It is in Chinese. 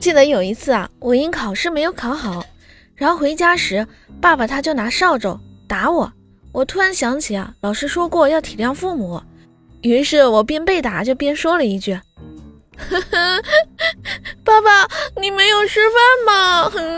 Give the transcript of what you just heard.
记得有一次啊，我因考试没有考好，然后回家时，爸爸他就拿扫帚打我，我突然想起啊，老师说过要体谅父母。于是我边被打就边说了一句，呵呵，爸爸，你没有吃饭吗？哼。